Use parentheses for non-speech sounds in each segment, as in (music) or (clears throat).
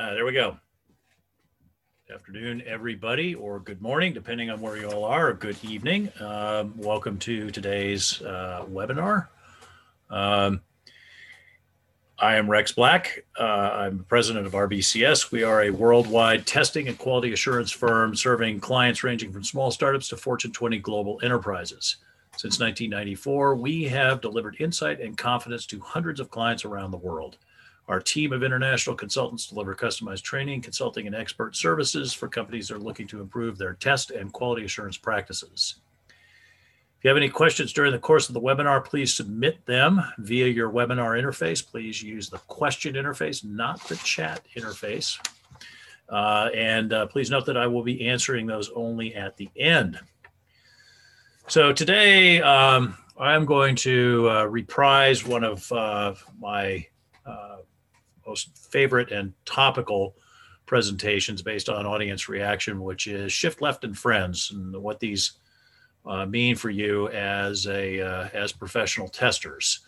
Uh, there we go. Afternoon, everybody, or good morning, depending on where you all are, or good evening. Um, welcome to today's uh, webinar. Um, I am Rex Black. Uh, I'm president of RBCS. We are a worldwide testing and quality assurance firm serving clients ranging from small startups to Fortune 20 global enterprises. Since 1994, we have delivered insight and confidence to hundreds of clients around the world. Our team of international consultants deliver customized training, consulting, and expert services for companies that are looking to improve their test and quality assurance practices. If you have any questions during the course of the webinar, please submit them via your webinar interface. Please use the question interface, not the chat interface. Uh, and uh, please note that I will be answering those only at the end. So today um, I'm going to uh, reprise one of uh, my uh, most favorite and topical presentations based on audience reaction, which is Shift Left and Friends and what these uh, mean for you as a uh, as professional testers.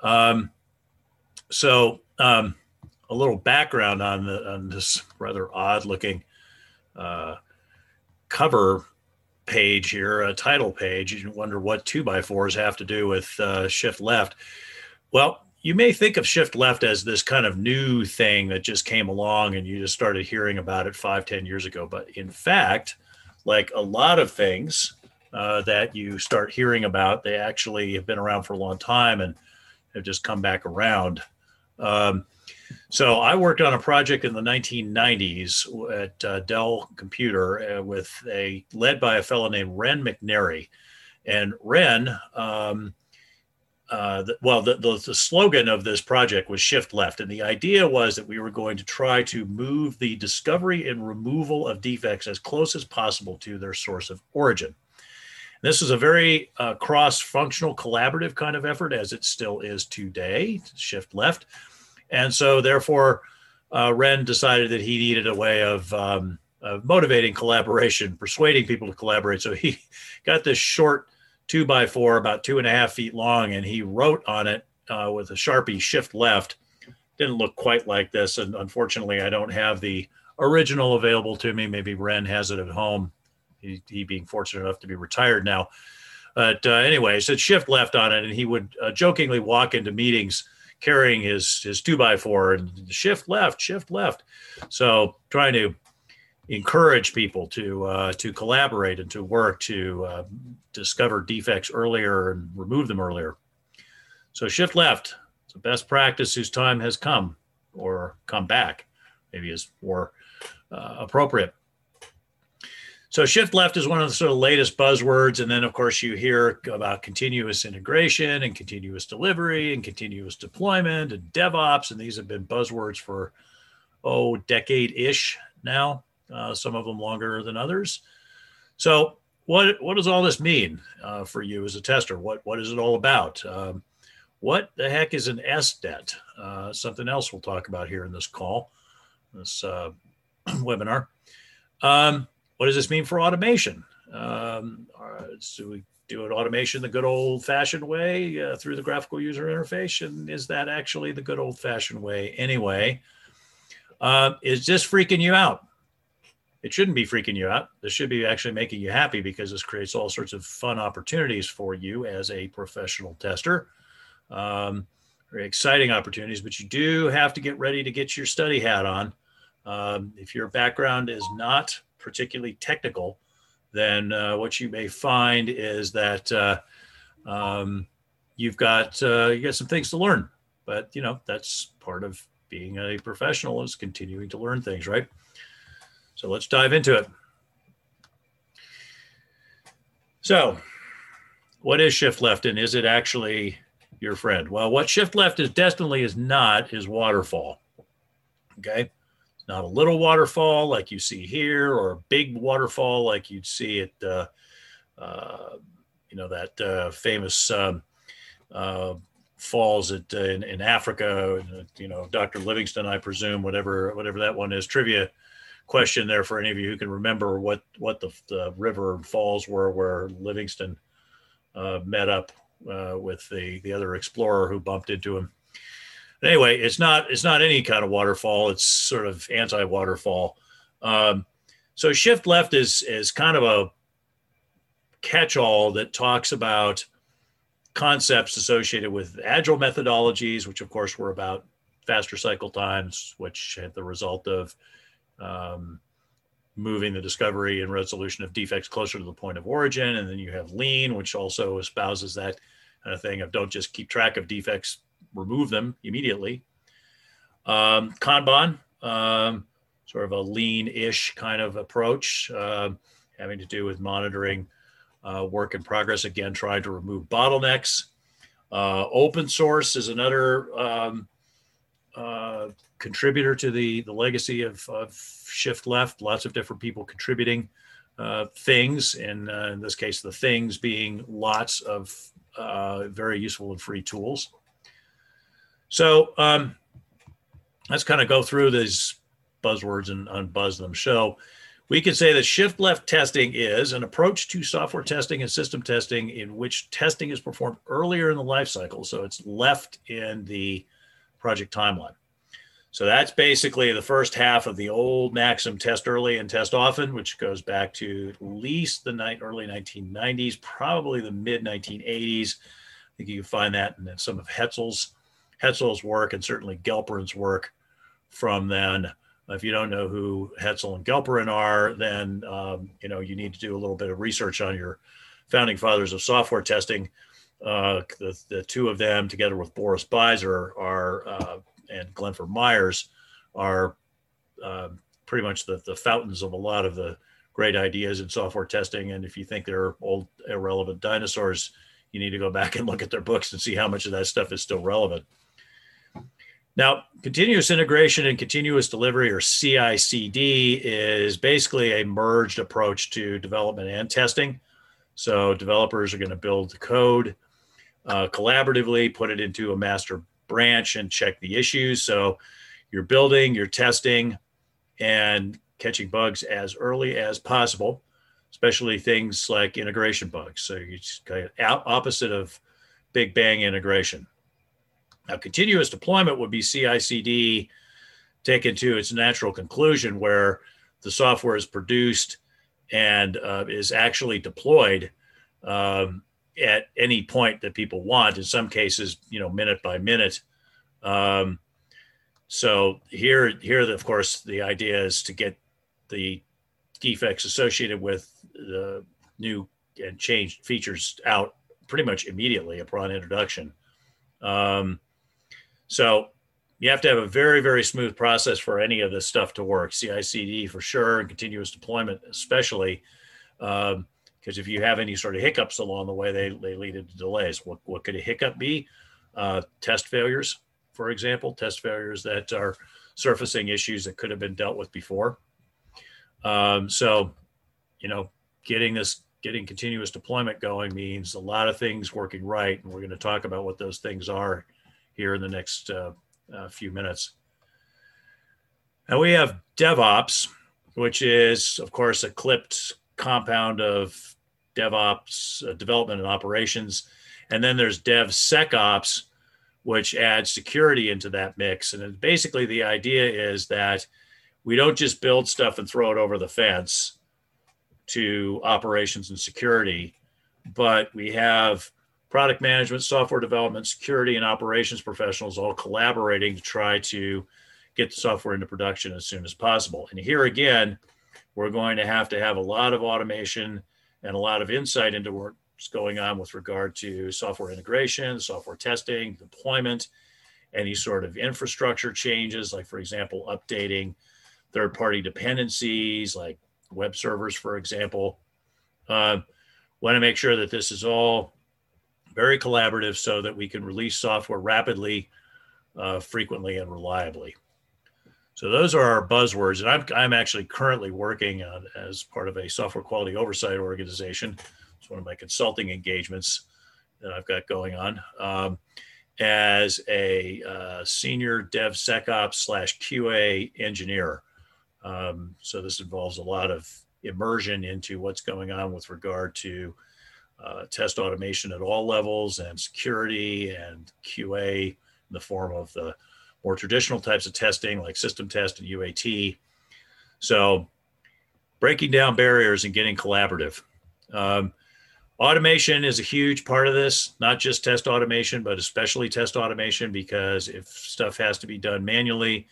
Um, so um, a little background on the on this rather odd looking uh, cover page here, a title page. You wonder what two by fours have to do with uh, shift left. Well, you may think of shift left as this kind of new thing that just came along and you just started hearing about it five, ten years ago. But in fact, like a lot of things, uh, that you start hearing about. They actually have been around for a long time and have just come back around. Um, so I worked on a project in the 1990s at uh, Dell Computer uh, with a led by a fellow named Ren McNary, and Ren. Um, uh, the, well, the, the, the, slogan of this project was shift left. And the idea was that we were going to try to move the discovery and removal of defects as close as possible to their source of origin. This is a very uh, cross-functional collaborative kind of effort as it still is today, shift left. And so therefore, uh, Ren decided that he needed a way of, um, of motivating collaboration, persuading people to collaborate. So he (laughs) got this short two by four, about two and a half feet long, and he wrote on it uh, with a Sharpie shift left. Didn't look quite like this. And unfortunately, I don't have the original available to me. Maybe Ren has it at home he, he being fortunate enough to be retired now. But uh, anyway, so shift left on it, and he would uh, jokingly walk into meetings carrying his his two by four and shift left, shift left. So trying to encourage people to uh, to collaborate and to work to uh, discover defects earlier and remove them earlier. So shift left. It's a best practice whose time has come or come back, maybe is more uh, appropriate. So shift left is one of the sort of latest buzzwords. And then, of course, you hear about continuous integration and continuous delivery and continuous deployment and DevOps. And these have been buzzwords for, oh, decade ish now, uh, some of them longer than others. So, what, what does all this mean uh, for you as a tester? What, what is it all about? Um, what the heck is an SDET? Uh, something else we'll talk about here in this call, this uh, (clears throat) webinar. Um, what does this mean for automation? Um, so we do an automation the good old fashioned way uh, through the graphical user interface? And is that actually the good old fashioned way anyway? Uh, is this freaking you out? It shouldn't be freaking you out. This should be actually making you happy because this creates all sorts of fun opportunities for you as a professional tester. Um, very exciting opportunities, but you do have to get ready to get your study hat on. Um, if your background is not particularly technical, then uh, what you may find is that uh, um, you've got uh, you got some things to learn. But you know that's part of being a professional is continuing to learn things, right? So let's dive into it. So, what is shift left, and is it actually your friend? Well, what shift left is definitely is not is waterfall. Okay not a little waterfall like you see here or a big waterfall like you'd see at uh, uh, you know that uh, famous um, uh, falls at uh, in, in, Africa. You know, Dr. Livingstone, I presume, whatever whatever that one is. Trivia question there for any of you who can remember what what the, the river falls were where Livingstone uh, met up with the the other explorer who bumped into him anyway, it's not it's not any kind of waterfall. It's sort of anti-waterfall. Um, so shift left is is kind of a catch-all that talks about concepts associated with agile methodologies, which of course were about faster cycle times, which had the result of um, moving the discovery and resolution of defects closer to the point of origin. And then you have lean, which also espouses that kind of thing of don't just keep track of defects, remove them immediately. Um, Kanban, um, sort of a lean-ish kind of approach, uh, having to do with monitoring uh, work in progress. Again, trying to remove bottlenecks. Uh, open source is another um, uh, contributor to the the legacy of, of shift left. Lots of different people contributing uh, things, and uh, in this case, the things being lots of uh, very useful and free tools. So um, let's kind of go through these buzzwords and unbuzz them. So we could say that shift left testing is an approach to software testing and system testing in which testing is performed earlier in the life cycle. So it's left in the project timeline. So that's basically the first half of the old maxim test early and test often, which goes back to at least the night, early 1990s, probably the mid 1980s. I think you can find that in some of Hetzel's Hetzel's work and certainly Gelperin's work from then. If you don't know who Hetzel and Gelperin are, then um, you know you need to do a little bit of research on your founding fathers of software testing. Uh, the, the two of them, together with Boris Beiser, are uh, and Glenford Myers, are uh, pretty much the, the fountains of a lot of the great ideas in software testing. And if you think they're old, irrelevant dinosaurs, you need to go back and look at their books and see how much of that stuff is still relevant. Now, continuous integration and continuous delivery, or CI CD, is basically a merged approach to development and testing. So, developers are going to build the code uh, collaboratively, put it into a master branch, and check the issues. So, you're building, you're testing, and catching bugs as early as possible, especially things like integration bugs. So, you kind of opposite of big bang integration. Now, continuous deployment would be CI CD taken to its natural conclusion where the software is produced and uh, is actually deployed um, at any point that people want. In some cases, you know, minute by minute. Um, so here, here, of course, the idea is to get the defects associated with the new and changed features out pretty much immediately upon introduction. Um, so you have to have a very, very smooth process for any of this stuff to work. CI/CD for sure, and continuous deployment especially, because if you have any sort of hiccups along the way, they they lead into delays. What what could a hiccup be? Uh, test failures, for example, test failures that are surfacing issues that could have been dealt with before. Um, so, you know, getting this getting continuous deployment going means a lot of things working right, and we're going to talk about what those things are here in the next uh, uh, few minutes. And we have DevOps, which is, of course, a clipped compound of DevOps, uh, development and operations. And then there's DevSecOps, which adds security into that mix. And basically, the idea is that we don't just build stuff and throw it over the fence to operations and security, but we have product management, software development, security, and operations professionals all collaborating to try to get the software into production as soon as possible. And here again, we're going to have to have a lot of automation and a lot of insight into what's going on with regard to software integration, software testing, deployment, any sort of infrastructure changes, like, for example, updating third party dependencies, like web servers, for example. Uh, want to make sure that this is all very collaborative so that we can release software rapidly, uh, frequently, and reliably. So those are our buzzwords. And I'm, I'm actually currently working on, as part of a software quality oversight organization. It's one of my consulting engagements that I've got going on um, as a uh, senior DevSecOps slash QA engineer. Um, so this involves a lot of immersion into what's going on with regard to uh, test automation at all levels and security and QA in the form of the more traditional types of testing like system test and UAT. So breaking down barriers and getting collaborative. Um, automation is a huge part of this, not just test automation, but especially test automation, because if stuff has to be done manually,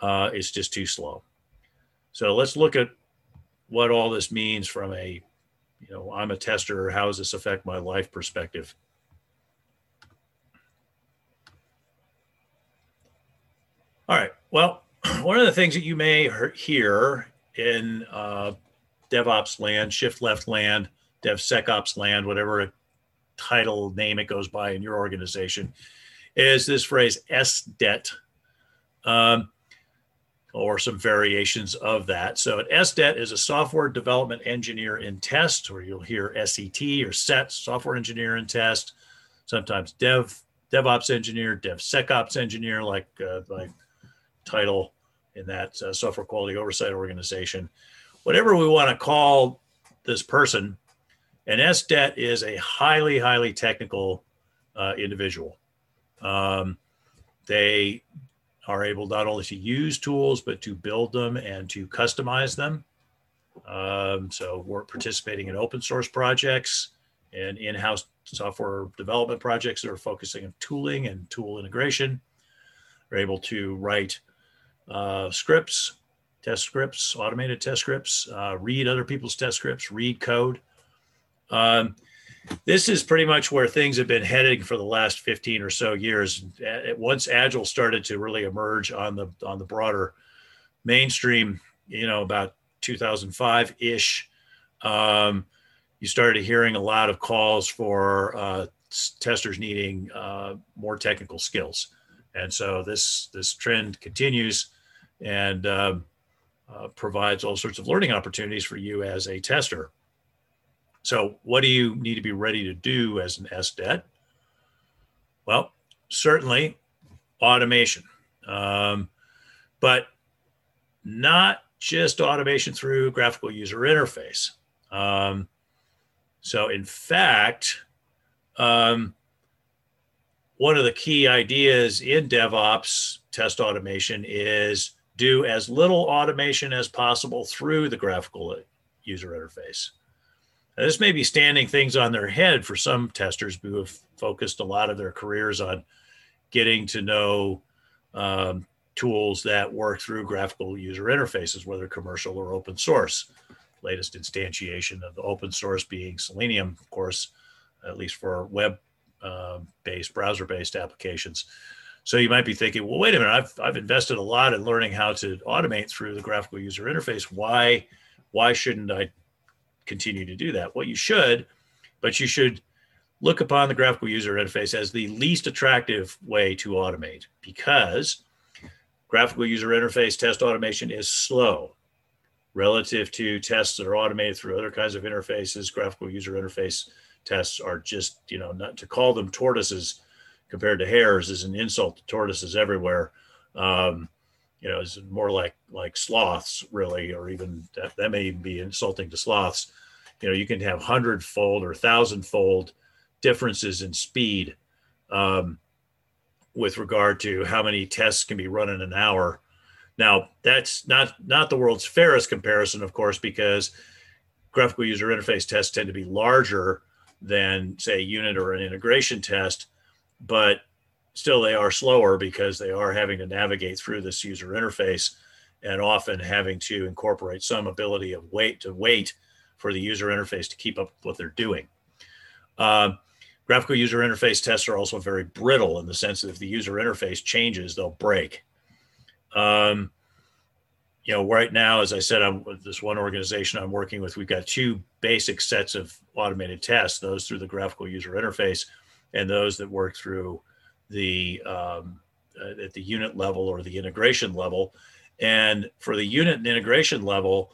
uh, it's just too slow. So let's look at what all this means from a, you know, I'm a tester, how does this affect my life perspective? All right. Well, (clears throat) one of the things that you may hear in uh, DevOps land, shift left land, DevSecOps land, whatever title name it goes by in your organization, is this phrase SDET, um, or some variations of that. So an SDET is a software development engineer in test, or you'll hear SET or SET, software engineer in test, sometimes Dev DevOps engineer, DevSecOps engineer, like uh, like title in that uh, software quality oversight organization. Whatever we want to call this person, an SDET is a highly, highly technical uh, individual. Um, they are able not only to use tools, but to build them and to customize them. Um, so we're participating in open source projects and in-house software development projects that are focusing on tooling and tool integration. They're able to write uh, scripts, test scripts, automated test scripts, uh, read other people's test scripts, read code. Um, this is pretty much where things have been heading for the last 15 or so years. Once Agile started to really emerge on the on the broader mainstream, you know, about 2005 ish, um, you started hearing a lot of calls for uh, testers needing uh, more technical skills, and so this this trend continues and uh, uh, provides all sorts of learning opportunities for you as a tester. So, what do you need to be ready to do as an SDET? Well, certainly automation, um, but not just automation through graphical user interface. Um, so, in fact, um, one of the key ideas in DevOps test automation is do as little automation as possible through the graphical user interface. Now, this may be standing things on their head for some testers who have focused a lot of their careers on getting to know um, tools that work through graphical user interfaces, whether commercial or open source. Latest instantiation of the open source being Selenium, of course, at least for web uh, based, browser based applications. So you might be thinking, well, wait a minute, I've, I've invested a lot in learning how to automate through the graphical user interface. Why, why shouldn't I continue to do that? Well, you should, but you should look upon the graphical user interface as the least attractive way to automate because graphical user interface test automation is slow relative to tests that are automated through other kinds of interfaces. Graphical user interface tests are just, you know, not to call them tortoises compared to hares is an insult to tortoises everywhere. Um, you know, it's more like like sloths, really, or even that, that may even be insulting to sloths. You know, you can have hundredfold or thousandfold differences in speed um, with regard to how many tests can be run in an hour. Now, that's not not the world's fairest comparison, of course, because graphical user interface tests tend to be larger than, say, a unit or an integration test but still they are slower because they are having to navigate through this user interface and often having to incorporate some ability of wait to wait for the user interface to keep up with what they're doing. Uh, graphical user interface tests are also very brittle in the sense that if the user interface changes, they'll break. Um, you know, right now, as I said, I'm with this one organization I'm working with. We've got two basic sets of automated tests: those through the graphical user interface, and those that work through the um, uh, at the unit level or the integration level. And for the unit and integration level,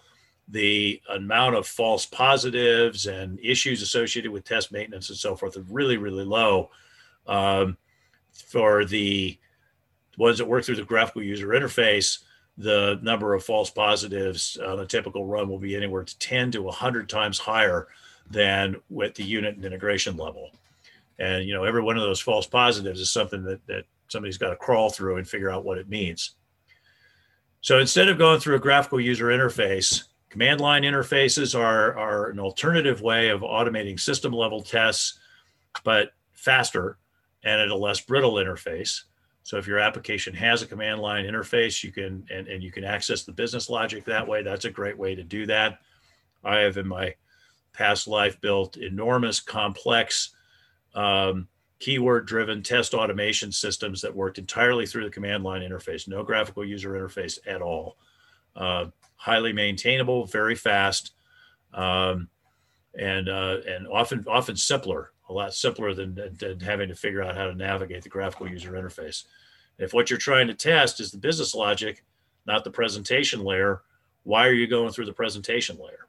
the amount of false positives and issues associated with test maintenance and so forth are really, really low. Um, for the ones that work through the graphical user interface, the number of false positives on a typical run will be anywhere to 10 to 100 times higher than with the unit and integration level and you know every one of those false positives is something that that somebody's got to crawl through and figure out what it means. So instead of going through a graphical user interface, command line interfaces are, are an alternative way of automating system level tests, but faster and at a less brittle interface. So if your application has a command line interface, you can and, and you can access the business logic that way. That's a great way to do that. I have in my past life built enormous complex um, keyword driven test automation systems that worked entirely through the command line interface, no graphical user interface at all. Uh, highly maintainable, very fast, um, and uh, and often often simpler, a lot simpler than, than having to figure out how to navigate the graphical user interface. If what you're trying to test is the business logic, not the presentation layer, why are you going through the presentation layer?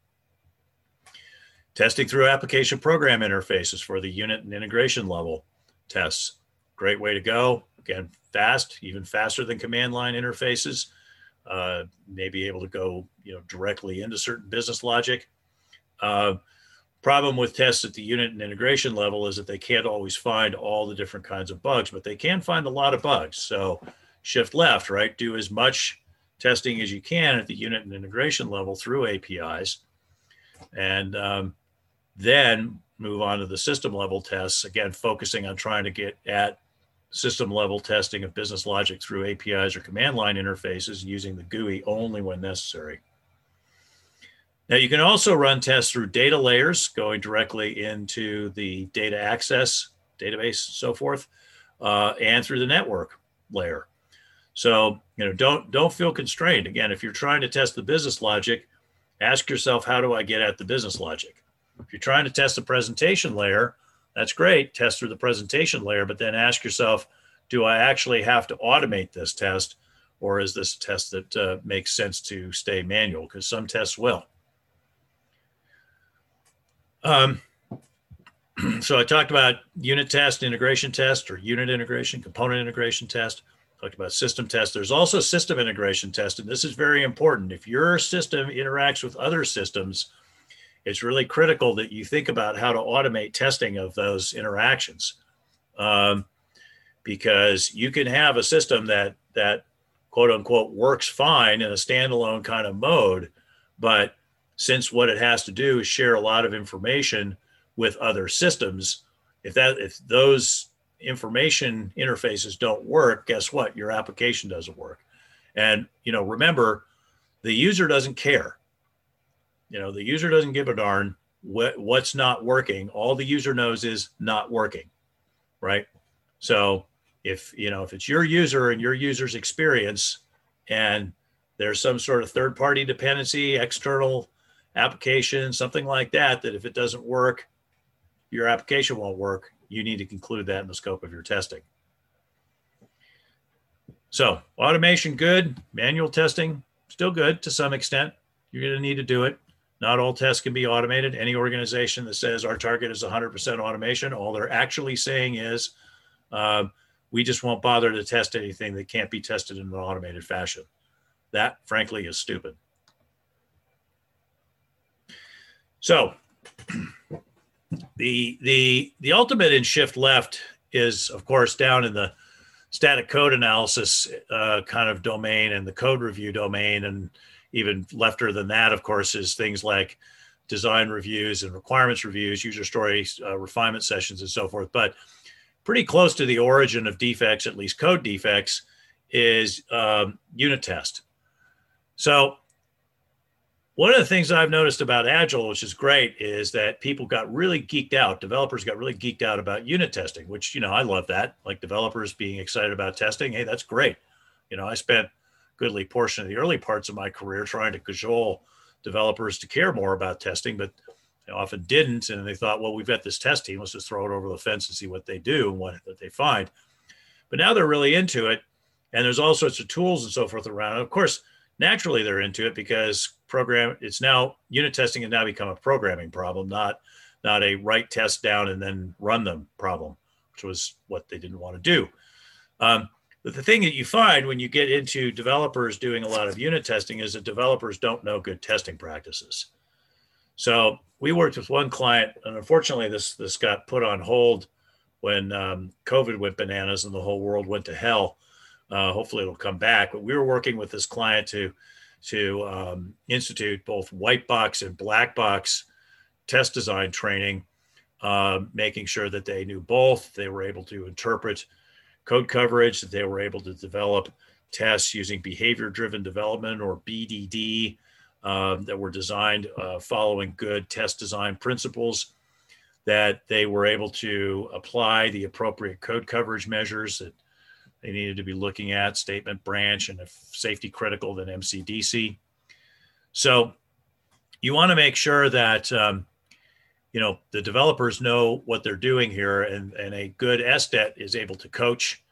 Testing through application program interfaces for the unit and integration level tests. Great way to go. Again, fast, even faster than command line interfaces. Uh, may be able to go, you know, directly into certain business logic. Uh, problem with tests at the unit and integration level is that they can't always find all the different kinds of bugs, but they can find a lot of bugs. So shift left, right? Do as much testing as you can at the unit and integration level through APIs. And um, then move on to the system level tests, again, focusing on trying to get at system level testing of business logic through APIs or command line interfaces using the GUI only when necessary. Now you can also run tests through data layers going directly into the data access database, and so forth, uh, and through the network layer. So you know, don't don't feel constrained. Again, if you're trying to test the business logic, ask yourself, how do I get at the business logic? If you're trying to test the presentation layer, that's great. Test through the presentation layer, but then ask yourself, do I actually have to automate this test? Or is this a test that uh, makes sense to stay manual? Because some tests will. Um, (clears throat) so I talked about unit test, integration test, or unit integration, component integration test. Talked about system test. There's also system integration test, and this is very important. If your system interacts with other systems, it's really critical that you think about how to automate testing of those interactions. Um, because you can have a system that that quote unquote works fine in a standalone kind of mode but since what it has to do is share a lot of information with other systems if that if those information interfaces don't work guess what? Your application doesn't work. And you know remember the user doesn't care you know, the user doesn't give a darn what, what's not working. All the user knows is not working, right? So if you know if it's your user and your user's experience, and there's some sort of third-party dependency, external application, something like that, that if it doesn't work, your application won't work. You need to conclude that in the scope of your testing. So automation good, manual testing still good to some extent. You're going to need to do it. Not all tests can be automated. Any organization that says our target is 100% automation, all they're actually saying is uh, we just won't bother to test anything that can't be tested in an automated fashion. That, frankly, is stupid. So, (clears throat) the the the ultimate in shift left is, of course, down in the static code analysis uh, kind of domain and the code review domain and even lefter than that, of course, is things like design reviews and requirements reviews, user story uh, refinement sessions, and so forth. But pretty close to the origin of defects, at least code defects, is um, unit test. So one of the things I've noticed about Agile, which is great, is that people got really geeked out. Developers got really geeked out about unit testing, which, you know, I love that. Like developers being excited about testing. Hey, that's great. You know, I spent goodly portion of the early parts of my career trying to cajole developers to care more about testing, but they often didn't. And they thought, well, we've got this test team. Let's just throw it over the fence and see what they do and what, that they find. But now they're really into it. And there's all sorts of tools and so forth around. And of course, naturally they're into it because program it's now unit testing has now become a programming problem, not not a write test down and then run them problem, which was what they didn't want to do. Um, but the thing that you find when you get into developers doing a lot of unit testing is that developers don't know good testing practices. So we worked with one client, and unfortunately, this this got put on hold when um, COVID went bananas and the whole world went to hell. Uh, hopefully, it'll come back. But we were working with this client to to um, institute both white box and black box test design training, uh, making sure that they knew both. They were able to interpret code coverage, that they were able to develop tests using behavior driven development or BDD um, that were designed uh, following good test design principles, that they were able to apply the appropriate code coverage measures that they needed to be looking at, statement branch, and if safety critical, then MCDC. So you want to make sure that um, you know the developers know what they're doing here, and, and a good SDET is able to coach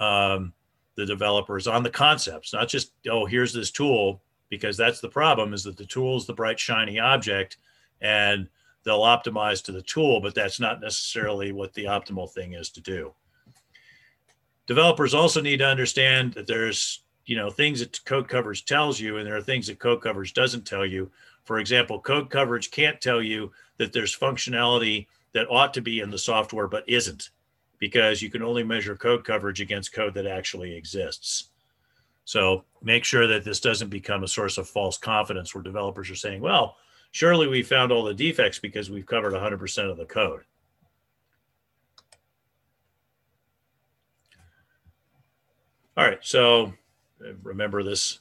um, the developers on the concepts, not just oh here's this tool, because that's the problem is that the tool is the bright shiny object, and they'll optimize to the tool, but that's not necessarily what the optimal thing is to do. Developers also need to understand that there's you know things that code coverage tells you and there are things that code coverage doesn't tell you. For example code coverage can't tell you that there's functionality that ought to be in the software but isn't because you can only measure code coverage against code that actually exists. So make sure that this doesn't become a source of false confidence where developers are saying well surely we found all the defects because we've covered 100% of the code. All right, so remember this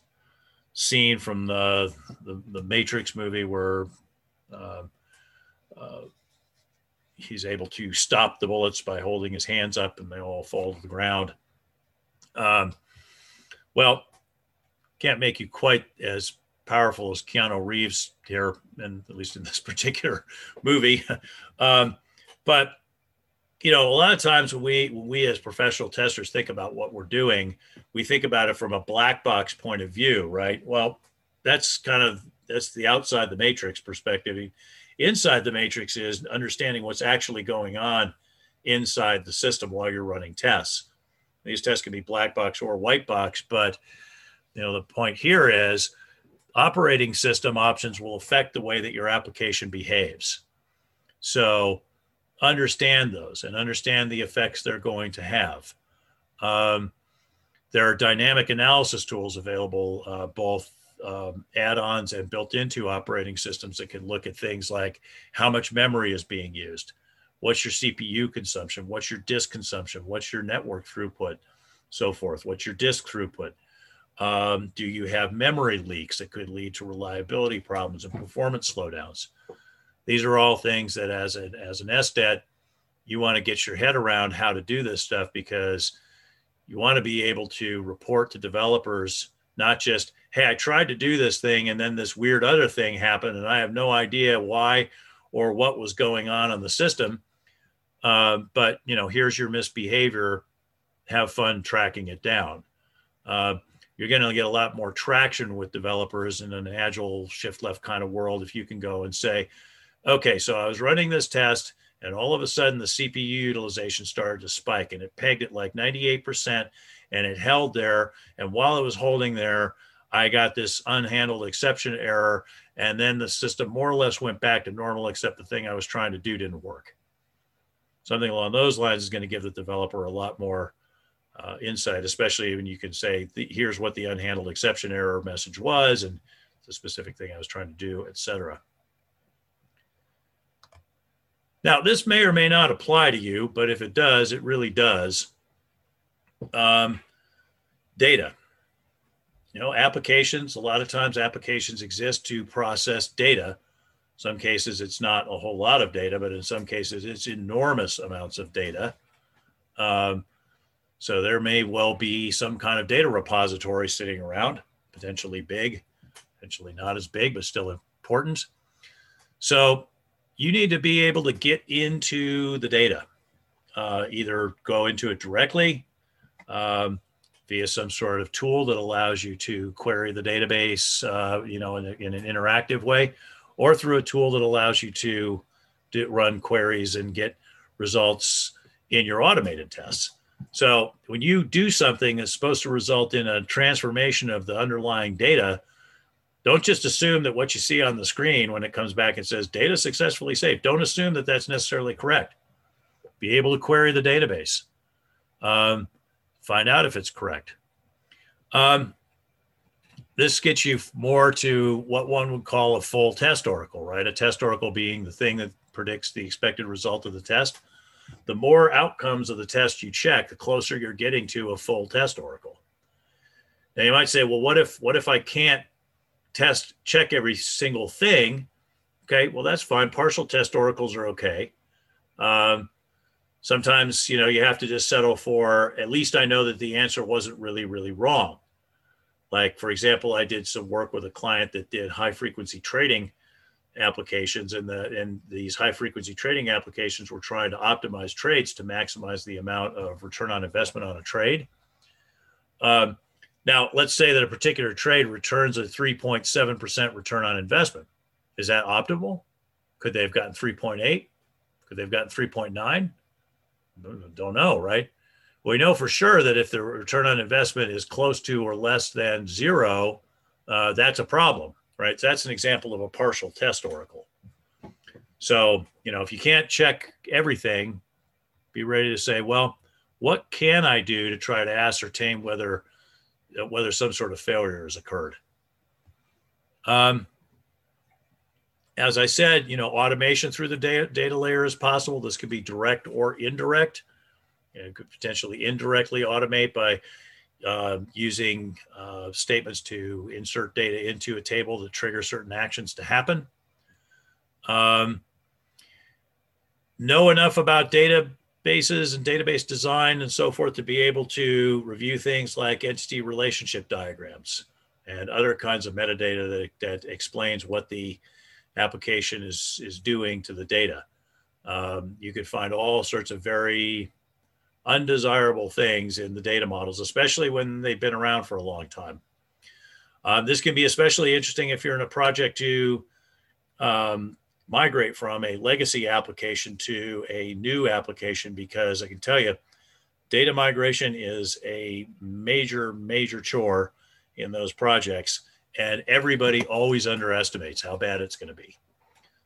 scene from the the, the Matrix movie where uh, uh, he's able to stop the bullets by holding his hands up and they all fall to the ground. Um, well, can't make you quite as powerful as Keanu Reeves here, and at least in this (laughs) particular movie. Um, but you know, a lot of times when we when we as professional testers think about what we're doing, we think about it from a black box point of view, right? Well, that's kind of that's the outside the matrix perspective. Inside the matrix is understanding what's actually going on inside the system while you're running tests. These tests can be black box or white box, but you know the point here is operating system options will affect the way that your application behaves. So understand those and understand the effects they're going to have. Um, there are dynamic analysis tools available, uh, both um, add-ons and built into operating systems that can look at things like how much memory is being used, what's your CPU consumption, what's your disk consumption, what's your network throughput, so forth, what's your disk throughput. Um, do you have memory leaks that could lead to reliability problems and performance slowdowns? These are all things that as an as an SDET, you want to get your head around how to do this stuff because you want to be able to report to developers not just hey i tried to do this thing and then this weird other thing happened and i have no idea why or what was going on in the system. Uh, but you know here's your misbehavior. Have fun tracking it down. Uh, you're going to get a lot more traction with developers in an agile shift left kind of world if you can go and say okay, so I was running this test and all of a sudden the CPU utilization started to spike and it pegged at like 98% and it held there. And while it was holding there, I got this unhandled exception error. And then the system more or less went back to normal, except the thing I was trying to do didn't work. Something along those lines is going to give the developer a lot more uh, insight, especially when you can say, here's what the unhandled exception error message was and the specific thing I was trying to do, et cetera. Now, this may or may not apply to you, but if it does, it really does. Um, data. You know, applications, a lot of times applications exist to process data. Some cases it's not a whole lot of data, but in some cases it's enormous amounts of data. Um, so there may well be some kind of data repository sitting around, potentially big, potentially not as big, but still important. So you need to be able to get into the data, uh, either go into it directly um, via some sort of tool that allows you to query the database, uh, you know, in, a, in, an interactive way, or through a tool that allows you to do, run queries and get results in your automated tests. So when you do something that's supposed to result in a transformation of the underlying data, don't just assume that what you see on the screen when it comes back and says data successfully saved. Don't assume that that's necessarily correct. Be able to query the database, um, find out if it's correct. Um, this gets you more to what one would call a full test oracle, right? A test oracle being the thing that predicts the expected result of the test. The more outcomes of the test you check, the closer you're getting to a full test oracle. Now you might say, well, what if what if I can't test check every single thing? Okay, well that's fine. Partial test oracles are okay. Um, sometimes you know you have to just settle for at least I know that the answer wasn't really really wrong. Like for example, I did some work with a client that did high frequency trading applications and the and these high frequency trading applications were trying to optimize trades to maximize the amount of return on investment on a trade. Um, now, let's say that a particular trade returns a 3.7% return on investment. Is that optimal? Could they have gotten 3.8? Could they have gotten 3.9? Don't know, right? We know for sure that if the return on investment is close to or less than zero, uh, that's a problem, right? So that's an example of a partial test oracle. So, you know, if you can't check everything, be ready to say, well, what can I do to try to ascertain whether whether some sort of failure has occurred. Um, as I said, you know, automation through the data, data layer is possible. This could be direct or indirect. It could potentially indirectly automate by uh, using uh, statements to insert data into a table to trigger certain actions to happen. Um, know enough about databases and database design and so forth to be able to review things like entity relationship diagrams and other kinds of metadata that, that explains what the application is, is doing to the data. Um, you could find all sorts of very undesirable things in the data models, especially when they've been around for a long time. Um, this can be especially interesting if you're in a project to um, migrate from a legacy application to a new application because I can tell you, data migration is a major, major chore in those projects. And everybody always underestimates how bad it's going to be.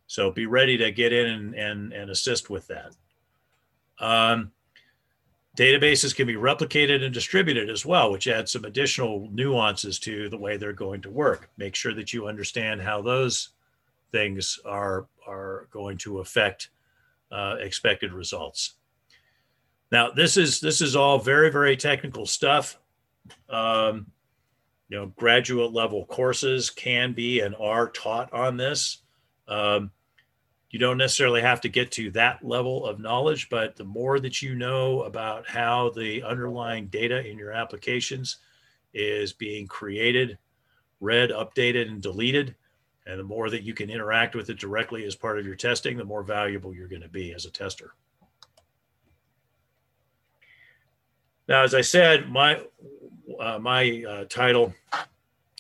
So be ready to get in and, and, and assist with that. Um, databases can be replicated and distributed as well, which adds some additional nuances to the way they're going to work. Make sure that you understand how those things are are going to affect uh, expected results. Now, this is this is all very very technical stuff. Um, you know, graduate level courses can be and are taught on this. Um, you don't necessarily have to get to that level of knowledge, but the more that you know about how the underlying data in your applications is being created, read, updated, and deleted, and the more that you can interact with it directly as part of your testing, the more valuable you're going to be as a tester. Now, as I said, my uh, my uh, title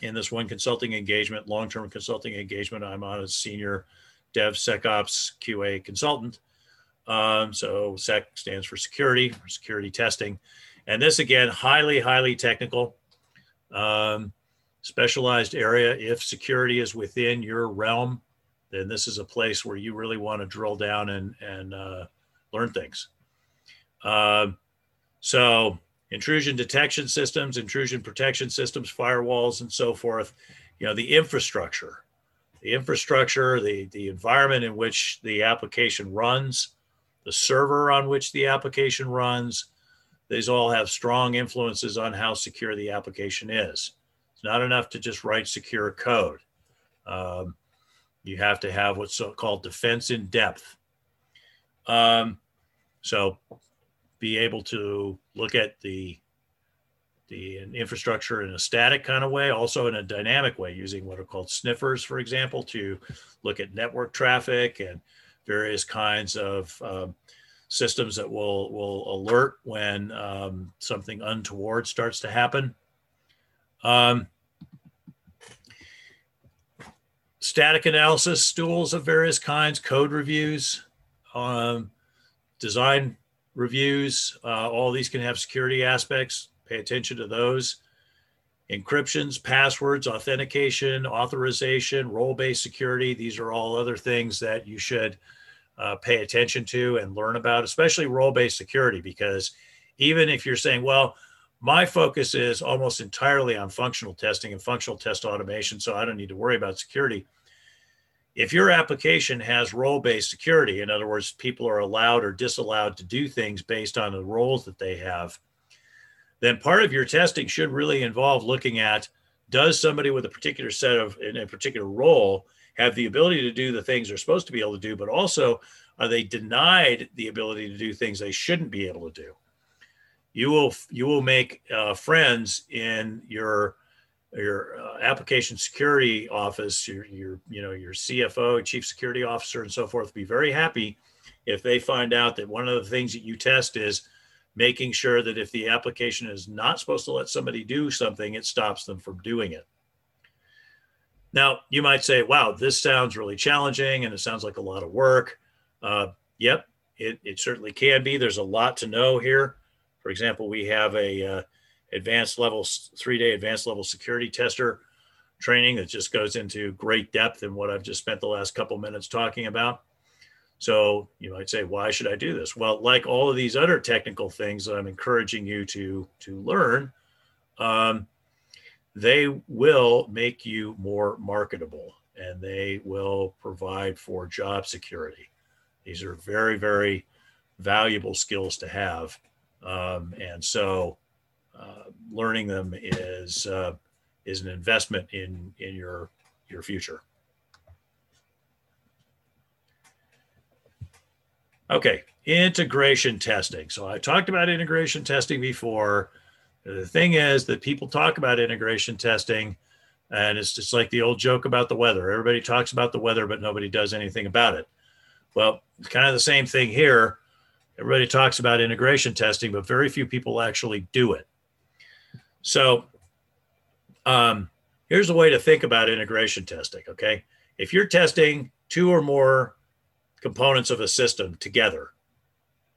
in this one consulting engagement, long-term consulting engagement, I'm on as senior DevSecOps QA consultant. Um, so SEC stands for security, for security testing. And this again, highly, highly technical. Um, specialized area. If security is within your realm, then this is a place where you really want to drill down and, and uh, learn things. Uh, so, intrusion detection systems, intrusion protection systems, firewalls, and so forth. You know, the infrastructure, the infrastructure, the, the environment in which the application runs, the server on which the application runs, these all have strong influences on how secure the application is It's not enough to just write secure code. Um, you have to have what's called defense in depth. Um, so be able to look at the the infrastructure in a static kind of way, also in a dynamic way, using what are called sniffers, for example, to look at network traffic and various kinds of um, systems that will will alert when um, something untoward starts to happen. Um, static analysis tools of various kinds, code reviews, um, design reviews. Uh, all these can have security aspects. Pay attention to those. Encryptions, passwords, authentication, authorization, role based security. These are all other things that you should uh, pay attention to and learn about, especially role based security, because even if you're saying, well, my focus is almost entirely on functional testing and functional test automation, so I don't need to worry about security. If your application has role based security, in other words, people are allowed or disallowed to do things based on the roles that they have, then part of your testing should really involve looking at does somebody with a particular set of in a particular role have the ability to do the things they're supposed to be able to do, but also are they denied the ability to do things they shouldn't be able to do? You will you will make uh, friends in your your uh, application security office, your your you know your CFO, chief security officer, and so forth. Be very happy if they find out that one of the things that you test is making sure that if the application is not supposed to let somebody do something, it stops them from doing it. Now, you might say, wow, this sounds really challenging and it sounds like a lot of work. Uh, yep, it, it certainly can be. There's a lot to know here. For example, we have a uh, advanced level, three day advanced level security tester training that just goes into great depth in what I've just spent the last couple minutes talking about. So you might say, why should I do this? Well, like all of these other technical things that I'm encouraging you to to learn, um, they will make you more marketable and they will provide for job security. These are very, very valuable skills to have. Um, and so uh, learning them is, uh, is an investment in, in your, your future. Okay, integration testing. So I talked about integration testing before. The thing is that people talk about integration testing, and it's just like the old joke about the weather. Everybody talks about the weather, but nobody does anything about it. Well, it's kind of the same thing here. Everybody talks about integration testing, but very few people actually do it. So, um, here's a way to think about integration testing. Okay. If you're testing two or more components of a system together,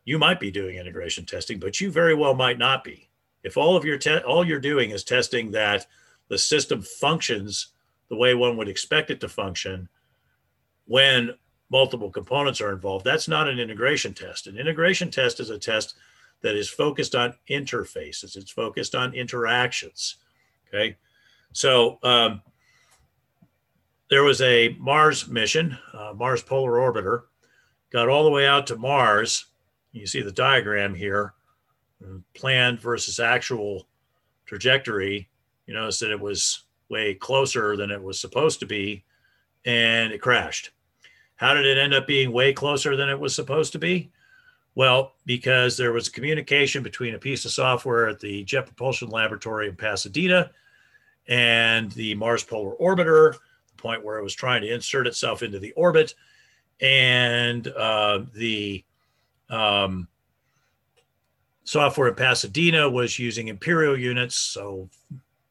you might be doing integration testing, but you very well might not be if all of your te- all you're doing is testing that the system functions the way one would expect it to function when multiple components are involved that's not an integration test an integration test is a test that is focused on interfaces it's focused on interactions okay so um, there was a mars mission uh, mars polar orbiter got all the way out to mars you see the diagram here planned versus actual trajectory, you notice that it was way closer than it was supposed to be and it crashed. How did it end up being way closer than it was supposed to be? Well, because there was communication between a piece of software at the Jet Propulsion Laboratory in Pasadena and the Mars Polar Orbiter, the point where it was trying to insert itself into the orbit, and uh, the um, software in Pasadena was using imperial units, so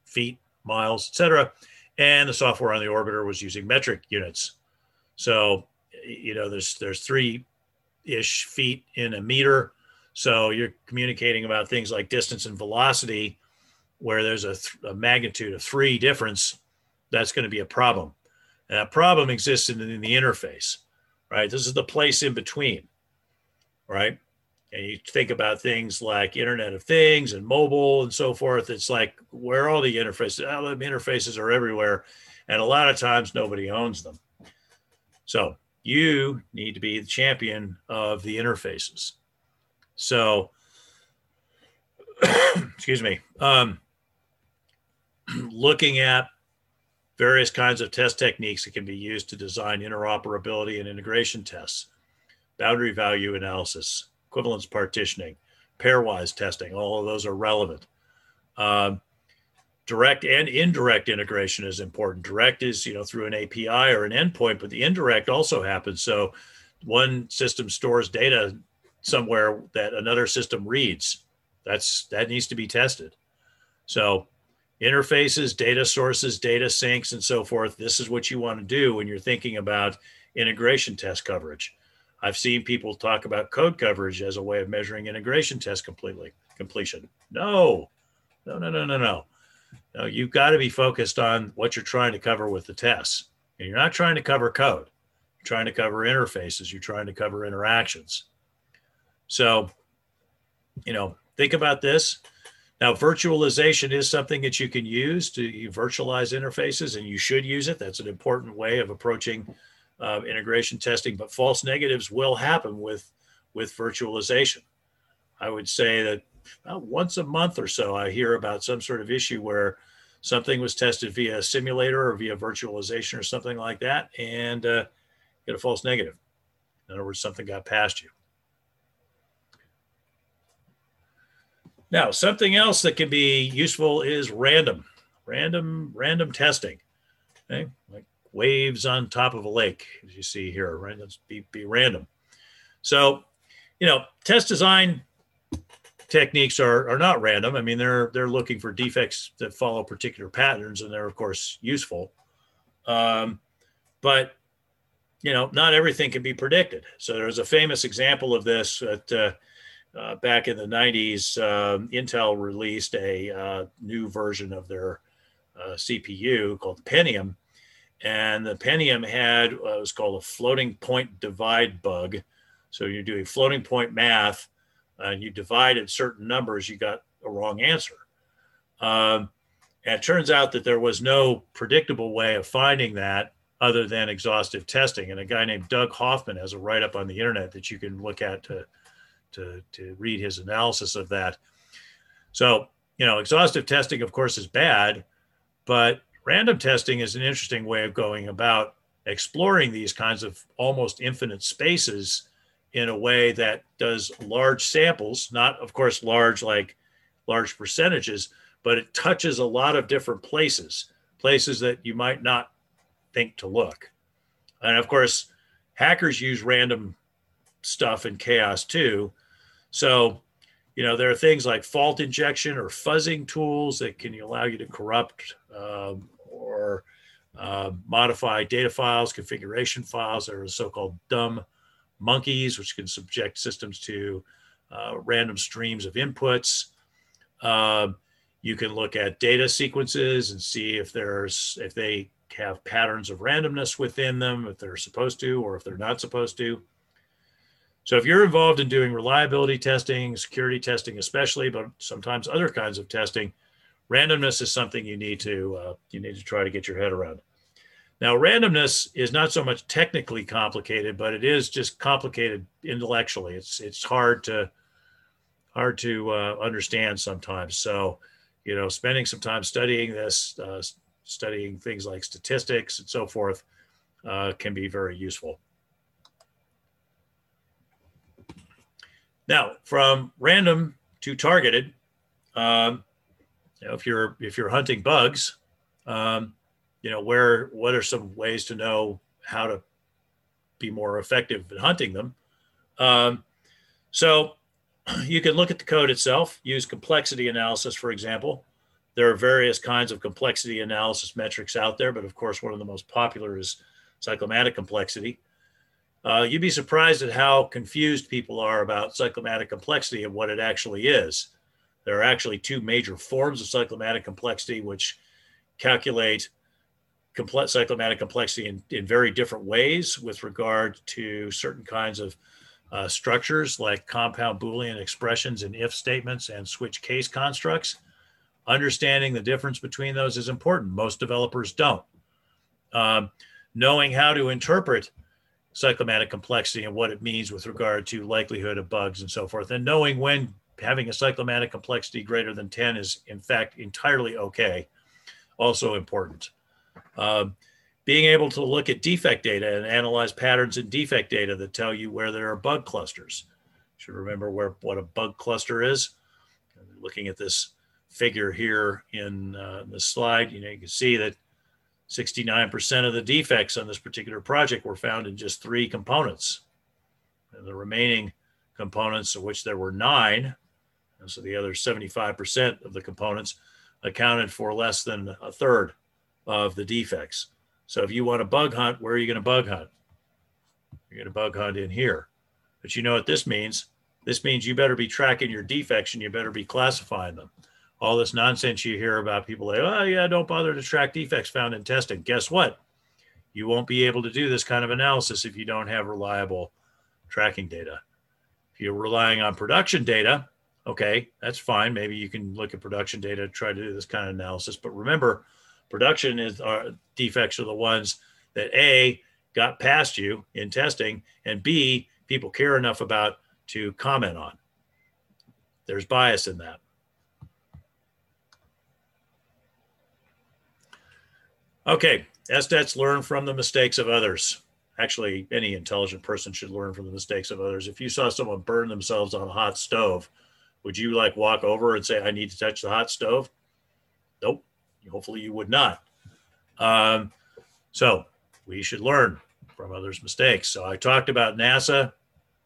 feet, miles, etc., and the software on the orbiter was using metric units. So, you know, there's there's three ish feet in a meter. So you're communicating about things like distance and velocity, where there's a, th- a magnitude of three difference. That's going to be a problem. And that problem exists in, in the interface, right? This is the place in between, right? and you think about things like internet of things and mobile and so forth it's like where all the interfaces all the interfaces are everywhere and a lot of times nobody owns them so you need to be the champion of the interfaces so (clears throat) excuse me um, (clears throat) looking at various kinds of test techniques that can be used to design interoperability and integration tests boundary value analysis equivalence partitioning, pairwise testing, all of those are relevant. Um, direct and indirect integration is important. Direct is, you know, through an API or an endpoint, but the indirect also happens. So one system stores data somewhere that another system reads. That's that needs to be tested. So interfaces, data sources, data sinks, and so forth. This is what you want to do when you're thinking about integration test coverage. I've seen people talk about code coverage as a way of measuring integration test completely completion. No, no, no, no, no, no. No, you've got to be focused on what you're trying to cover with the tests. And you're not trying to cover code. You're trying to cover interfaces, you're trying to cover interactions. So, you know, think about this. Now, virtualization is something that you can use to virtualize interfaces, and you should use it. That's an important way of approaching uh, integration testing. But false negatives will happen with with virtualization. I would say that once a month or so, I hear about some sort of issue where something was tested via a simulator or via virtualization or something like that, and uh, get a false negative. In other words, something got past you. Now, something else that can be useful is random, random, random testing. Okay, like waves on top of a lake, as you see here. Let's be be random. So, you know, test design techniques are are not random. I mean, they're they're looking for defects that follow particular patterns, and they're of course useful. Um, but you know, not everything can be predicted. So there's a famous example of this at uh, uh, back in the 90s, um, Intel released a uh, new version of their uh, CPU called the Pentium. And the Pentium had what was called a floating point divide bug. So you're doing floating point math and you divided certain numbers, you got a wrong answer. Um, it turns out that there was no predictable way of finding that other than exhaustive testing. And a guy named Doug Hoffman has a write up on the internet that you can look at to to, to read his analysis of that. So, you know, exhaustive testing, of course, is bad, but random testing is an interesting way of going about exploring these kinds of almost infinite spaces in a way that does large samples, not, of course, large like large percentages, but it touches a lot of different places, places that you might not think to look. And of course, hackers use random stuff in chaos too. So, you know, there are things like fault injection or fuzzing tools that can allow you to corrupt um, or uh, modify data files, configuration files. There are so-called dumb monkeys, which can subject systems to uh, random streams of inputs. Uh, you can look at data sequences and see if there's if they have patterns of randomness within them, if they're supposed to, or if they're not supposed to. So if you're involved in doing reliability testing, security testing, especially, but sometimes other kinds of testing, randomness is something you need to uh, you need to try to get your head around. Now, randomness is not so much technically complicated, but it is just complicated intellectually. It's it's hard to hard to uh, understand sometimes. So, you know, spending some time studying this, uh, studying things like statistics and so forth, uh, can be very useful. Now, from random to targeted, um, you know, if you're if you're hunting bugs, um, you know where what are some ways to know how to be more effective in hunting them? Um, so (clears throat) you can look at the code itself, use complexity analysis, for example. There are various kinds of complexity analysis metrics out there, but of course, one of the most popular is cyclomatic complexity. Uh, you'd be surprised at how confused people are about cyclomatic complexity and what it actually is. There are actually two major forms of cyclomatic complexity, which calculate complex cyclomatic complexity in, in very different ways with regard to certain kinds of uh, structures like compound Boolean expressions and if statements and switch case constructs. Understanding the difference between those is important. Most developers don't. Um, knowing how to interpret cyclomatic complexity and what it means with regard to likelihood of bugs and so forth. And knowing when having a cyclomatic complexity greater than 10 is in fact entirely okay, also important. Um, being able to look at defect data and analyze patterns in defect data that tell you where there are bug clusters. You should remember where what a bug cluster is. Looking at this figure here in uh, the slide, you know, you can see that 69% of the defects on this particular project were found in just three components. And the remaining components, of which there were nine, and so the other 75% of the components accounted for less than a third of the defects. So if you want to bug hunt, where are you going to bug hunt? You're going to bug hunt in here. But you know what this means? This means you better be tracking your defects and you better be classifying them all this nonsense you hear about people like, oh, yeah, don't bother to track defects found in testing. Guess what? you won't be able to do this kind of analysis if you don't have reliable tracking data. If you're relying on production data, okay, that's fine. Maybe you can look at production data, try to do this kind of analysis. But remember, production is our defects are the ones that A got past you in testing, and B, people care enough about to comment on. There's bias in that. Okay, SDETs learn from the mistakes of others. Actually, any intelligent person should learn from the mistakes of others. If you saw someone burn themselves on a hot stove, would you like walk over and say, I need to touch the hot stove? Nope. Hopefully you would not. Um, so we should learn from others' mistakes. So I talked about NASA,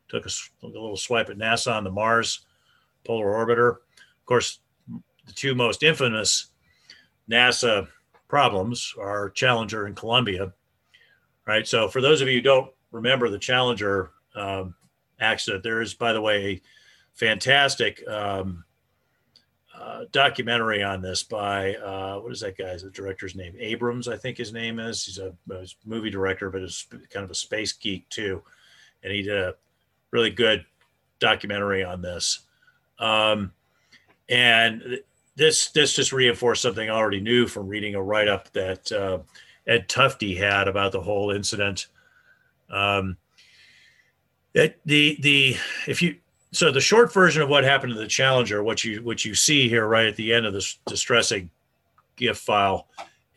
took a, a little swipe at NASA on the Mars Polar Orbiter. Of course, the two most infamous NASA problems are Challenger and Columbia. Right. So for those of you who don't remember the Challenger um, accident, there is, by the way, a fantastic um, uh, documentary on this by uh, what is that guy's the director's name? Abrams, I think his name is. He's a, a movie director, but is kind of a space geek too, and he did a really good documentary on this. Um, and this this just reinforced something I already knew from reading a write up that uh, Ed Tufte had about the whole incident. Um, it, the the if you so the short version of what happened to the Challenger, what you what you see here right at the end of this distressing GIF file,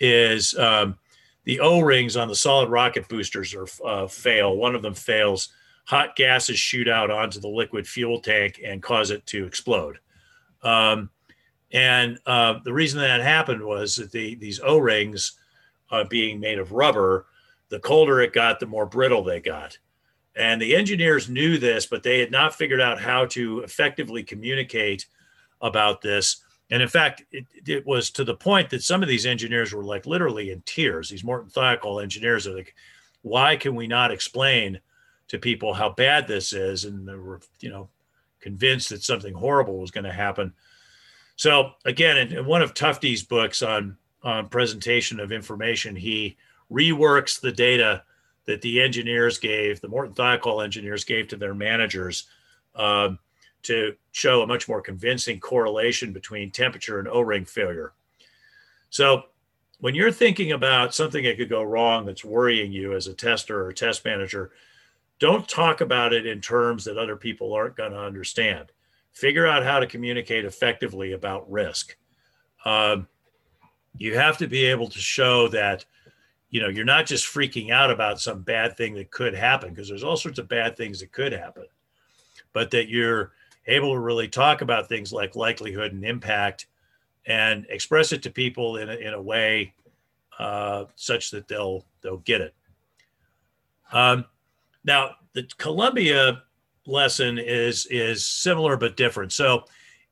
is um, the O rings on the solid rocket boosters are uh, fail. One of them fails. Hot gases shoot out onto the liquid fuel tank and cause it to explode. Um, and uh, the reason that happened was that the these O rings, uh, being made of rubber, the colder it got, the more brittle they got. And the engineers knew this, but they had not figured out how to effectively communicate about this. And in fact, it, it was to the point that some of these engineers were like literally in tears. These Morton Thiokol engineers are like, why can we not explain to people how bad this is? And they were, you know, convinced that something horrible was going to happen. So again, in, in one of Tufte's books on on presentation of information, he reworks the data that the engineers gave, the Morton Thiokol engineers gave to their managers um, to show a much more convincing correlation between temperature and O-ring failure. So when you're thinking about something that could go wrong that's worrying you as a tester or test manager, don't talk about it in terms that other people aren't going to understand. Figure out how to communicate effectively about risk. Um, you have to be able to show that you know you're not just freaking out about some bad thing that could happen because there's all sorts of bad things that could happen but that you're able to really talk about things like likelihood and impact and express it to people in a, in a way uh, such that they'll they'll get it. Um, now the columbia lesson is is similar but different. So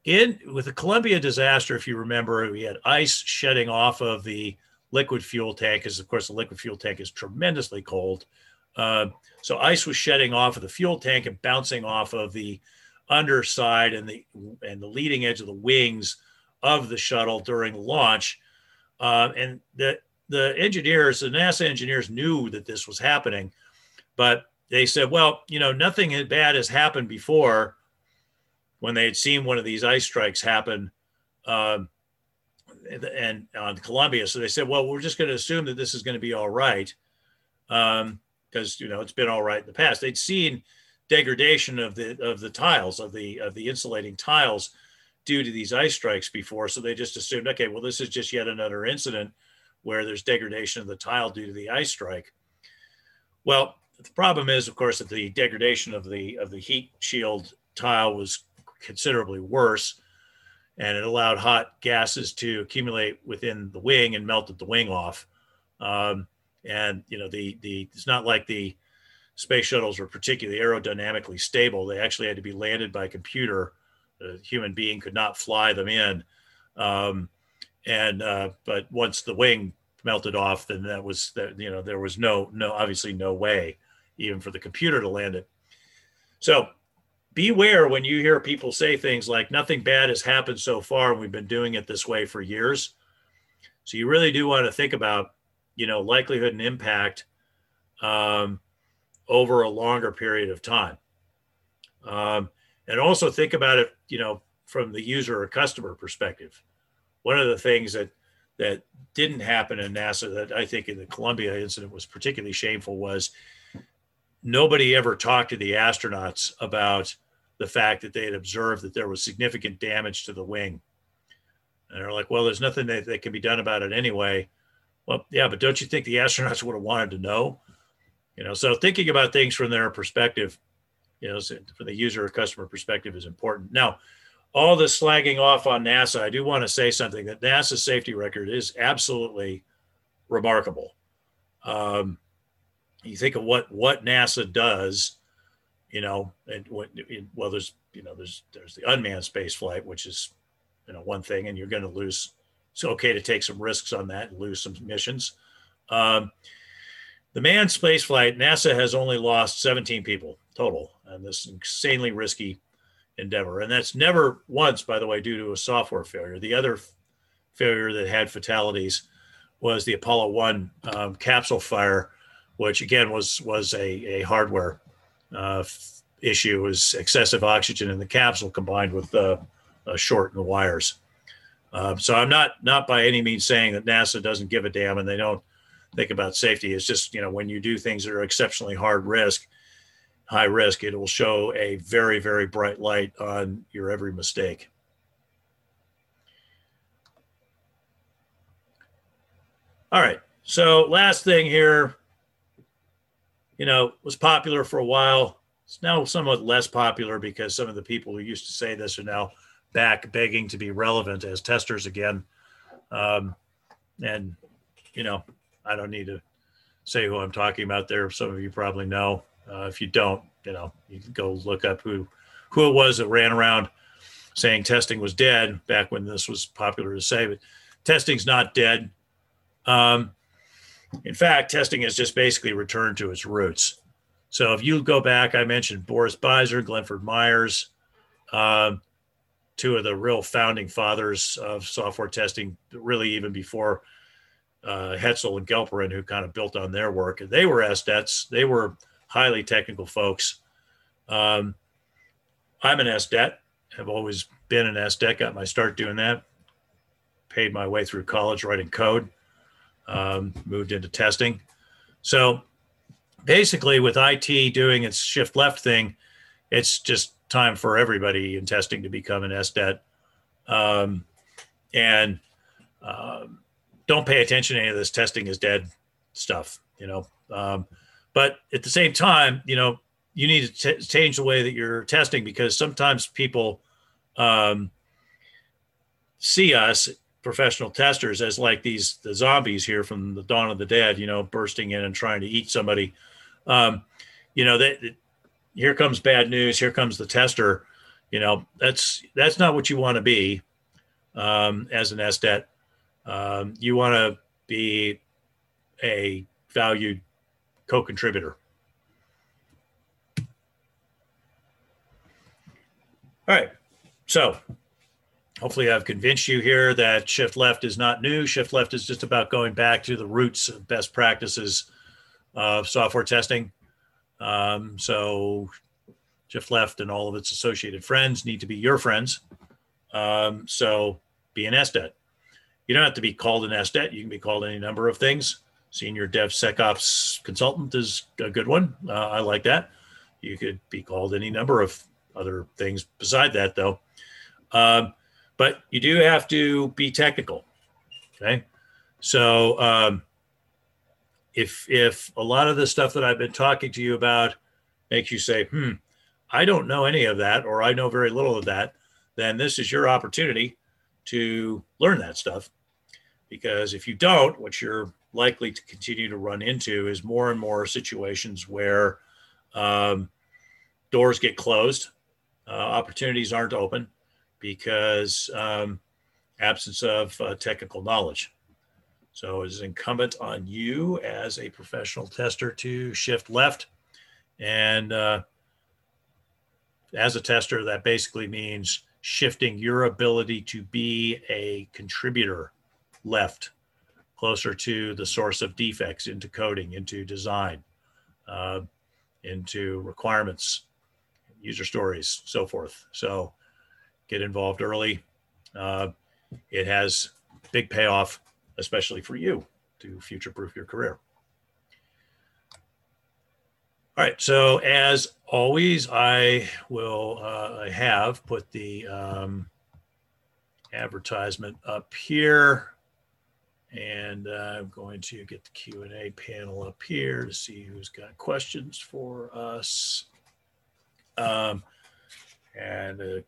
in with the columbia disaster if you remember we had ice shedding off of the liquid fuel tank, because of course the liquid fuel tank is tremendously cold. Uh, so ice was shedding off of the fuel tank and bouncing off of the underside and the and the leading edge of the wings of the shuttle during launch. Uh, and the the engineers, the NASA engineers, knew that this was happening, but they said, "Well, you know, nothing bad has happened before." When they had seen one of these ice strikes happen, um, and on Columbia. So they said, well, we're just going to assume that this is going to be all right because um, you know it's been all right in the past. They'd seen degradation of the of the tiles of the of the insulating tiles due to these ice strikes before, so they just assumed, okay, well, this is just yet another incident where there's degradation of the tile due to the ice strike. Well, the problem is, of course, that the degradation of the of the heat shield tile was considerably worse and it allowed hot gases to accumulate within the wing and melted the wing off. Um, and you know, the the it's not like the space shuttles were particularly aerodynamically stable. They actually had to be landed by computer. A human being could not fly them in. Um, and uh, but once the wing melted off, then that was that you know there was no no obviously no way even for the computer to land it. So beware when you hear people say things like nothing bad has happened so far and we've been doing it this way for years so you really do want to think about you know likelihood and impact um, over a longer period of time. Um, and also think about it, you know, from the user or customer perspective. One of the things that that didn't happen in NASA that I think in the Columbia incident was particularly shameful was nobody ever talked to the astronauts about the fact that they had observed that there was significant damage to the wing. And they're like, well, there's nothing that, that can be done about it anyway. Well, yeah, but don't you think the (laughs) astronauts would have wanted to know? You know, so thinking about things from their perspective, you know, from the user or customer perspective is important. Now, all this slagging off on NASA, I do want to say something that NASA's safety record is absolutely remarkable. Um, you think of what what NASA does, you know, and what well, there's you know, there's there's the unmanned space flight, which is you know one thing, and you're going to lose. It's okay to take some risks on that and lose some missions. Um, the manned space flight, NASA has only lost 17 people total, and this insanely risky endeavor. And that's never once, by the way, due to a software failure. The other failure that had fatalities was the Apollo One um, capsule fire, which again was was a, a hardware uh, issue. Was excessive oxygen in the capsule combined with uh, a short in the wires. Um, so I'm not not by any means saying that NASA doesn't give a damn and they don't think about safety. It's just you know when you do things that are exceptionally hard risk, high risk, it will show a very, very bright light on your every mistake. All right. So last thing here, you know, was popular for a while. It's now somewhat less popular because some of the people who used to say this are now back begging to be relevant as testers again. Um, and, you know, I don't need to say who I'm talking about there. Some of you probably know. Uh, if you don't, you know, you can go look up who who it was that ran around saying testing was dead back when this was popular to say, but testing's not dead. Um, in fact, testing has just basically returned to its roots. So if you go back, I mentioned Boris Beizer, Glenford Myers, um, two of the real founding fathers of software testing, really even before uh, Hetzel and Gelperin, who kind of built on their work. They were SDETs. They were highly technical folks. Um, I'm an SDET, have always been an SDET, got my start doing that, paid my way through college writing code, um, moved into testing. So basically, with IT doing its shift left thing, it's just time for everybody in testing to become an SDET. Um, and um, don't pay attention to any of this testing is dead stuff, you know. Um, but at the same time, you know, you need to t- change the way that you're testing because sometimes people um, see us professional testers as like these the zombies here from the dawn of the dead you know bursting in and trying to eat somebody um, you know that here comes bad news here comes the tester you know that's that's not what you want to be um, as an SDET. Um, you want to be a valued co-contributor. All right. So hopefully I've convinced you here that shift left is not new. Shift left is just about going back to the roots of best practices of software testing. Um, so shift left and all of its associated friends need to be your friends. Um, so be an SDET. You don't have to be called an SDET. You can be called any number of things. Senior DevSecOps consultant is a good one. Uh, I like that. You could be called any number of other things beside that, though. Um, but you do have to be technical. Okay. So um, if if a lot of the stuff that I've been talking to you about makes you say, hmm, I don't know any of that, or I know very little of that, then this is your opportunity to learn that stuff. Because if you don't, what you're likely to continue to run into is more and more situations where um, doors get closed uh, opportunities aren't open because um, absence of uh, technical knowledge. So it is incumbent on you as a professional tester to shift left. And uh, as a tester, that basically means shifting your ability to be a contributor left, closer to the source of defects into coding, into design. uh, into requirements, user stories, so forth. So get involved early. Uh, it has big payoff, especially for you to future proof your career. All right. So as always, I will uh, have put the um, advertisement up here, and I'm going to get the Q and A panel up here to see who's got questions for us, um, and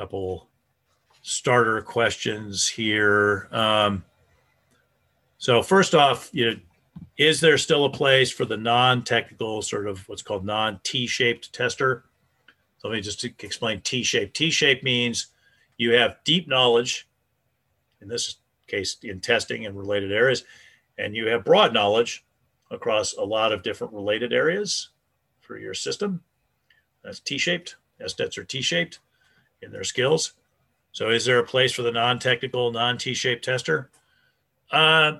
couple starter questions here. Um, so first off, you know is there still a place for the non-technical sort of what's called non-T-shaped tester? So let me just explain T-shaped. T-shaped means you have deep knowledge, in this case in testing and related areas, and you have broad knowledge across a lot of different related areas for your system. That's T-shaped. SDETs are T-shaped in their skills. So is there a place for the non-technical, non-T-shaped tester? Uh,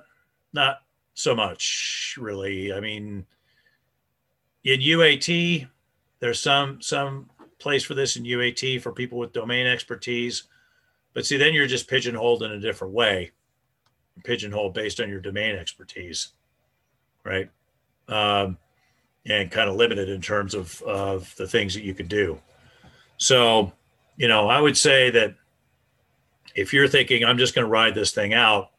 not so much really. I mean, in UAT, there's some some place for this in UAT for people with domain expertise, but see, then you're just pigeonholed in a different way, pigeonholed based on your domain expertise, right? Um, and kind of limited in terms of of the things that you can do. So, you know, I would say that if you're thinking I'm just going to ride this thing out,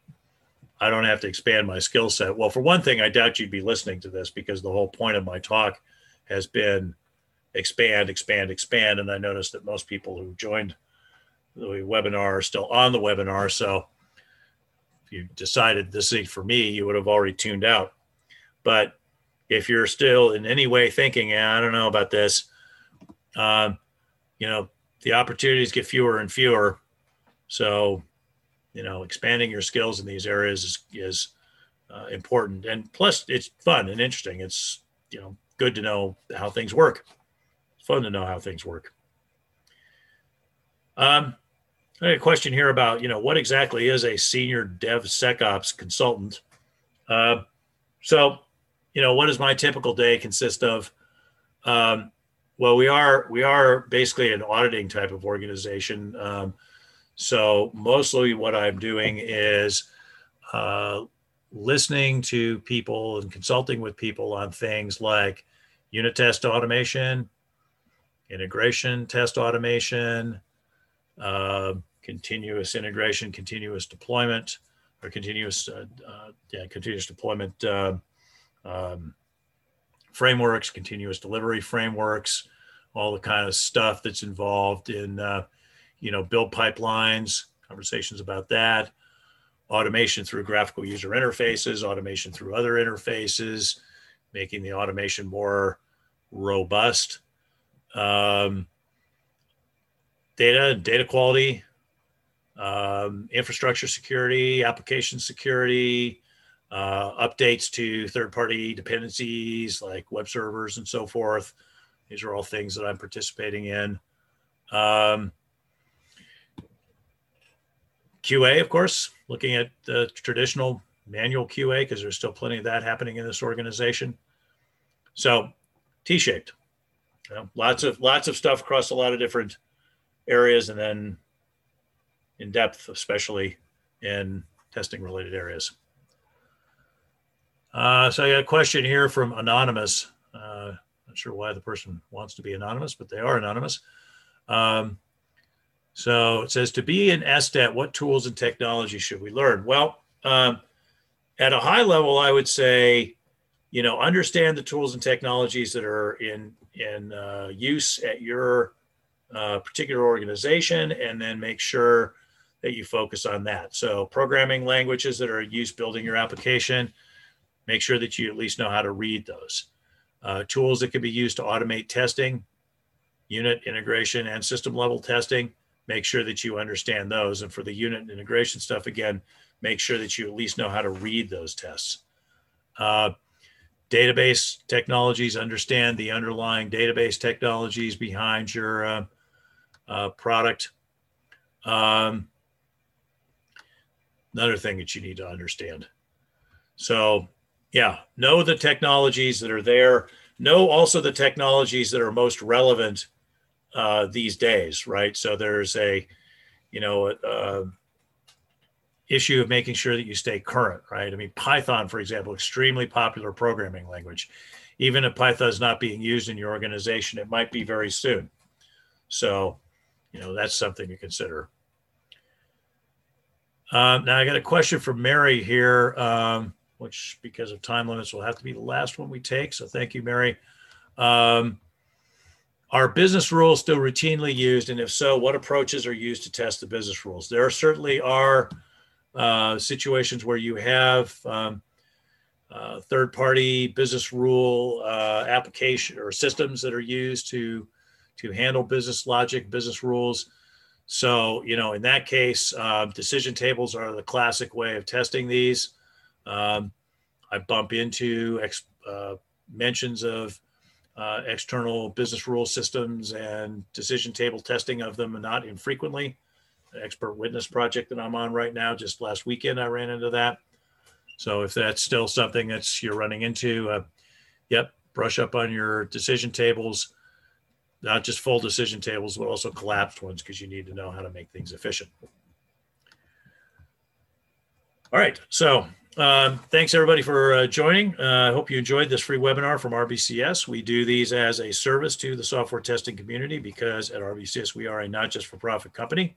I don't have to expand my skill set. Well, for one thing, I doubt you'd be listening to this because the whole point of my talk has been expand, expand, expand. And I noticed that most people who joined the webinar are still on the webinar. So if you decided this is for me, you would have already tuned out. But if you're still in any way thinking, yeah, I don't know about this, um, you know, the opportunities get fewer and fewer. So you know expanding your skills in these areas is, is uh, important and plus it's fun and interesting it's you know good to know how things work it's fun to know how things work um, I have a question here about you know what exactly is a senior DevSecOps consultant. Uh, so, you know, what does my typical day consist of? Um, well, we are we are basically an auditing type of organization. Um, so mostly what I'm doing is uh, listening to people and consulting with people on things like unit test automation, integration test automation, uh, continuous integration, continuous deployment, or continuous uh, uh yeah continuous deployment uh, um, frameworks, continuous delivery frameworks, all the kind of stuff that's involved in uh, you know, build pipelines, conversations about that, automation through graphical user interfaces, automation through other interfaces, making the automation more robust. Um, data, data quality, um, infrastructure security, application security, uh, updates to third-party dependencies like web servers and so forth. These are all things that I'm participating in. Um, QA, of course, looking at the traditional manual QA because there's still plenty of that happening in this organization. So T-shaped, you know, lots of lots of stuff across a lot of different areas, and then in depth, especially in testing related areas. Uh, so I got a question here from anonymous. Uh, not sure why the person wants to be anonymous, but they are anonymous. Um, so it says to be an SDET, what tools and technology should we learn? Well, um, at a high level, I would say, you know, understand the tools and technologies that are in in uh, use at your uh, particular organization, and then make sure that you focus on that. So, programming languages that are used building your application, make sure that you at least know how to read those. Uh, tools that can be used to automate testing, unit integration, and system level testing make sure that you understand those. And for the unit integration stuff, again, make sure that you at least know how to read those tests. Uh, database technologies, understand the underlying database technologies behind your uh, uh, product. Um, another thing that you need to understand. So, Yeah, know the technologies that are there. Know also the technologies that are most relevant uh, these days, right? So there's a, you know, uh, issue of making sure that you stay current, right? I mean, Python, for example, extremely popular programming language. Even if Python is not being used in your organization, it might be very soon. So, you know, that's something to consider. Um, now I got a question from Mary here, um, which because of time limits will have to be the last one we take. So thank you, Mary. Um, are business rules still routinely used? And if so, what approaches are used to test the business rules? There certainly are uh, situations where you have um, uh, third party business rule uh, application or systems that are used to to handle business logic, business rules. So, you know, in that case, uh, decision tables are the classic way of testing these. Um, I bump into ex- uh, mentions of uh, external business rule systems and decision table testing of them not infrequently. The expert witness project that I'm on right now, just last weekend, I ran into that. So if that's still something that's you're running into, uh, yep, brush up on your decision tables, not just full decision tables, but also collapsed ones because you need to know how to make things efficient. All right, so um, thanks everybody for uh, joining. Uh, I hope you enjoyed this free webinar from RBCS. We do these as a service to the software testing community because at RBCS we are a not just for profit company.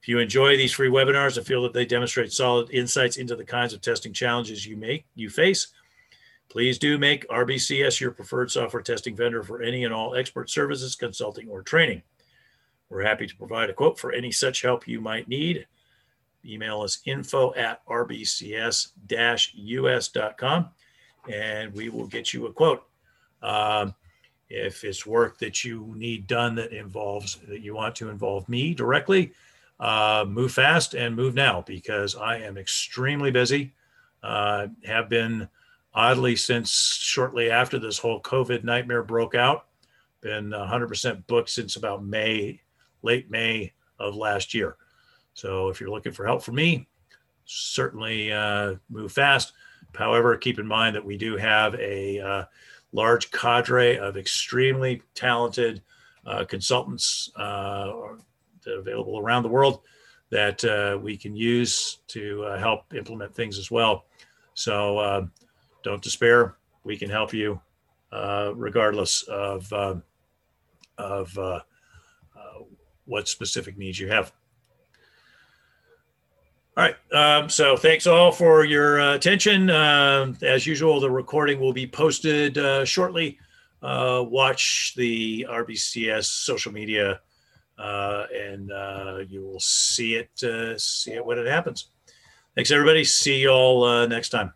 If you enjoy these free webinars and feel that they demonstrate solid insights into the kinds of testing challenges you make you face, please do make RBCS your preferred software testing vendor for any and all expert services, consulting, or training. We're happy to provide a quote for any such help you might need. Email us info at rbcs-us.com and we will get you a quote. Um, if it's work that you need done that involves that you want to involve me directly, uh, move fast and move now because I am extremely busy. Uh, have been oddly since shortly after this whole COVID nightmare broke out. Been 100% booked since about May, late May of last year. So if you're looking for help from me, certainly uh, move fast. However, keep in mind that we do have a uh, large cadre of extremely talented uh, consultants uh, available around the world that uh, we can use to uh, help implement things as well. So don't despair. We can help you regardless of of what specific needs you have. All right. Um, so thanks all for your uh, attention. Uh, as usual, the recording will be posted uh, shortly. Uh, watch the RBCS social media, uh, and uh, you will see it. see it when it happens. Thanks, everybody. See you all next time.